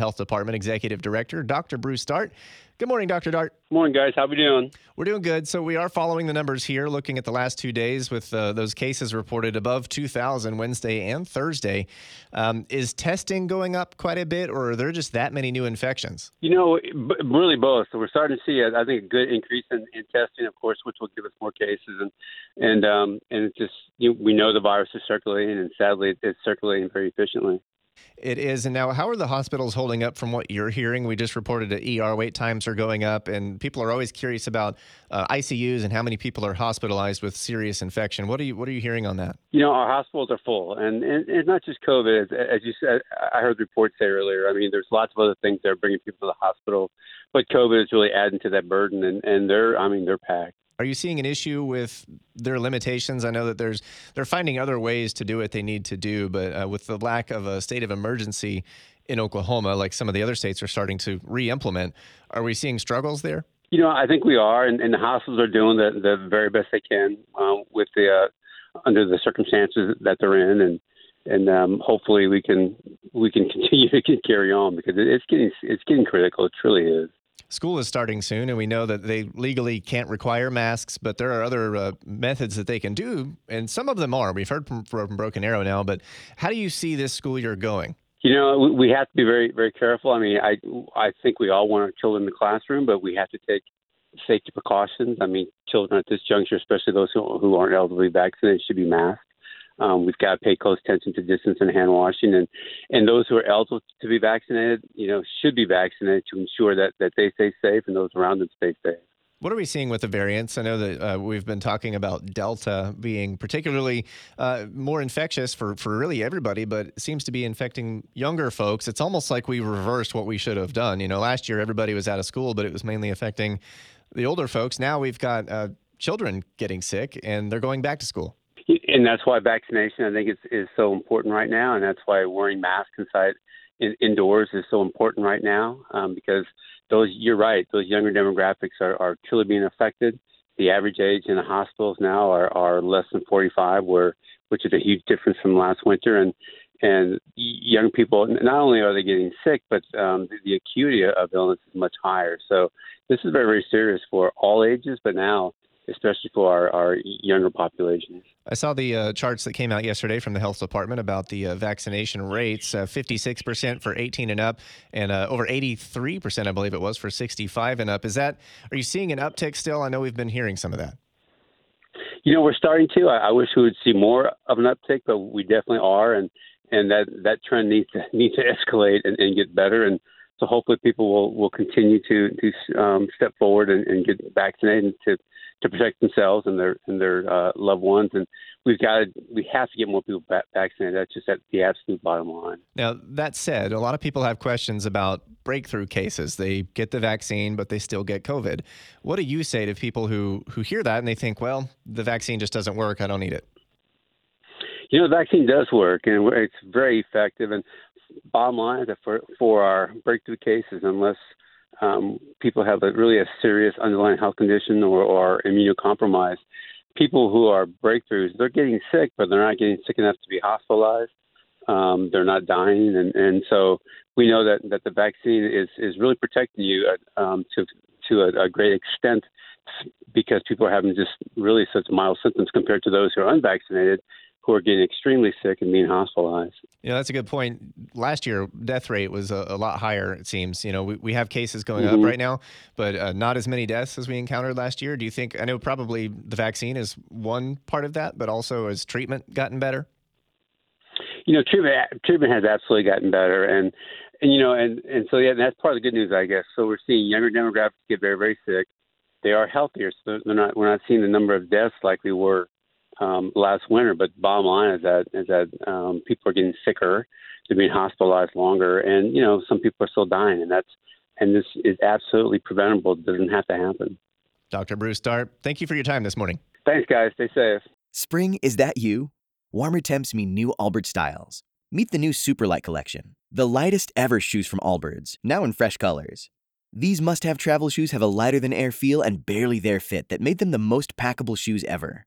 Health Department Executive Director, Dr. Bruce Dart. Good morning, Dr. Dart. Morning, guys. How are we doing? We're doing good. So we are following the numbers here, looking at the last two days with uh, those cases reported above 2,000 Wednesday and Thursday. Um, is testing going up quite a bit, or are there just that many new infections? You know, b- really both. So we're starting to see, I think, a good increase in, in testing, of course, which will give us more cases, and and um, and it's just you know, we know the virus is circulating, and sadly, it's circulating very efficiently. It is. And now, how are the hospitals holding up from what you're hearing? We just reported that ER wait times are going up, and people are always curious about uh, ICUs and how many people are hospitalized with serious infection. What are you What are you hearing on that? You know, our hospitals are full, and, and it's not just COVID. As, as you said, I heard reports say earlier. I mean, there's lots of other things that are bringing people to the hospital, but COVID is really adding to that burden, and, and they're, I mean, they're packed. Are you seeing an issue with their limitations? I know that there's they're finding other ways to do what they need to do, but uh, with the lack of a state of emergency in Oklahoma, like some of the other states are starting to re-implement, are we seeing struggles there? You know, I think we are, and, and the hospitals are doing the, the very best they can um, with the uh, under the circumstances that they're in, and and um, hopefully we can we can continue to carry on because it's getting it's getting critical. It truly is. School is starting soon, and we know that they legally can't require masks, but there are other uh, methods that they can do, and some of them are. We've heard from, from Broken Arrow now, but how do you see this school year going? You know, we have to be very, very careful. I mean, I, I think we all want our children in the classroom, but we have to take safety precautions. I mean, children at this juncture, especially those who, who aren't elderly vaccinated, should be masked. Um, we've got to pay close attention to distance and hand washing, and and those who are eligible to be vaccinated, you know, should be vaccinated to ensure that that they stay safe and those around them stay safe. What are we seeing with the variants? I know that uh, we've been talking about Delta being particularly uh, more infectious for, for really everybody, but it seems to be infecting younger folks. It's almost like we reversed what we should have done. You know, last year everybody was out of school, but it was mainly affecting the older folks. Now we've got uh, children getting sick and they're going back to school and that's why vaccination I think is is so important right now, and that's why wearing masks inside in, indoors is so important right now um, because those you're right those younger demographics are, are truly being affected. The average age in the hospitals now are, are less than 45, where which is a huge difference from last winter, and and young people not only are they getting sick, but um, the, the acuity of illness is much higher. So this is very very serious for all ages, but now especially for our, our younger populations. I saw the uh, charts that came out yesterday from the health department about the uh, vaccination rates uh, 56% for 18 and up, and uh, over 83%, I believe it was, for 65 and up. Is that, are you seeing an uptick still? I know we've been hearing some of that. You know, we're starting to. I, I wish we would see more of an uptick, but we definitely are. And, and that, that trend needs to, needs to escalate and, and get better. And, so hopefully people will, will continue to to um, step forward and, and get vaccinated to to protect themselves and their and their uh, loved ones. And we've got to, we have to get more people vaccinated. That's just at the absolute bottom line. Now that said, a lot of people have questions about breakthrough cases. They get the vaccine, but they still get COVID. What do you say to people who who hear that and they think, well, the vaccine just doesn't work. I don't need it. You know, the vaccine does work, and it's very effective. And bottom line that for for our breakthrough cases, unless um, people have a really a serious underlying health condition or, or immunocompromised. People who are breakthroughs, they're getting sick, but they're not getting sick enough to be hospitalized. Um, they're not dying, and, and so we know that, that the vaccine is, is really protecting you uh, um, to to a, a great extent because people are having just really such mild symptoms compared to those who are unvaccinated who are getting extremely sick and being hospitalized. Yeah, that's a good point. Last year, death rate was a, a lot higher. It seems. You know, we, we have cases going mm-hmm. up right now, but uh, not as many deaths as we encountered last year. Do you think? I know probably the vaccine is one part of that, but also has treatment gotten better? You know, treatment treatment has absolutely gotten better, and and you know, and and so yeah, that's part of the good news, I guess. So we're seeing younger demographics get very very sick. They are healthier, so they're not. We're not seeing the number of deaths like we were um, last winter. But bottom line is that is that um, people are getting sicker, they're being hospitalized longer, and you know some people are still dying, and that's and this is absolutely preventable. It doesn't have to happen. Dr. Bruce Dart, thank you for your time this morning. Thanks, guys. Stay safe. Spring, is that you? Warmer temps mean new Allbirds styles. Meet the new Superlight collection, the lightest ever shoes from Allbirds, now in fresh colors. These must have travel shoes have a lighter than air feel and barely there fit that made them the most packable shoes ever.